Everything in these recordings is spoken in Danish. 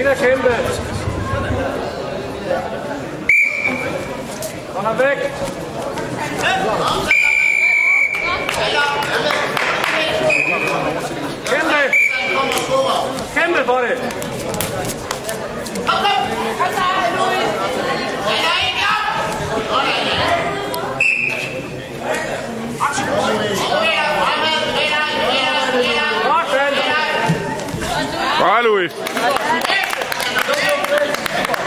Ida kæmpe. Hold ham væk. Kæmpe. Kæmpe for det. Godt, Sander. Bare Louis. Obrigado.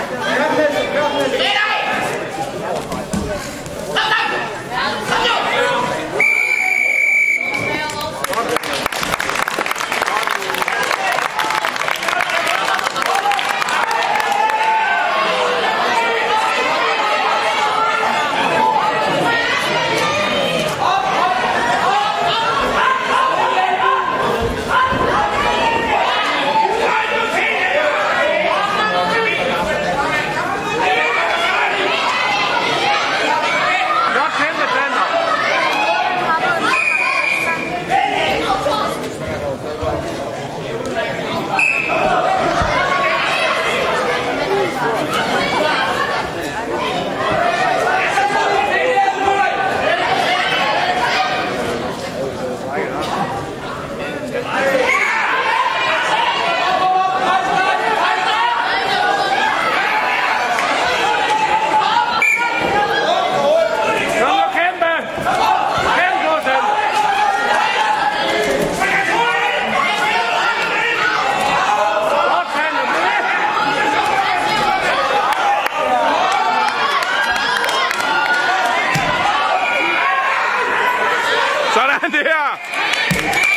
Sådan der.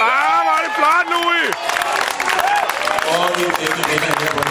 Ah, hvor er det flot, Louis. Og en enkelt vinder her på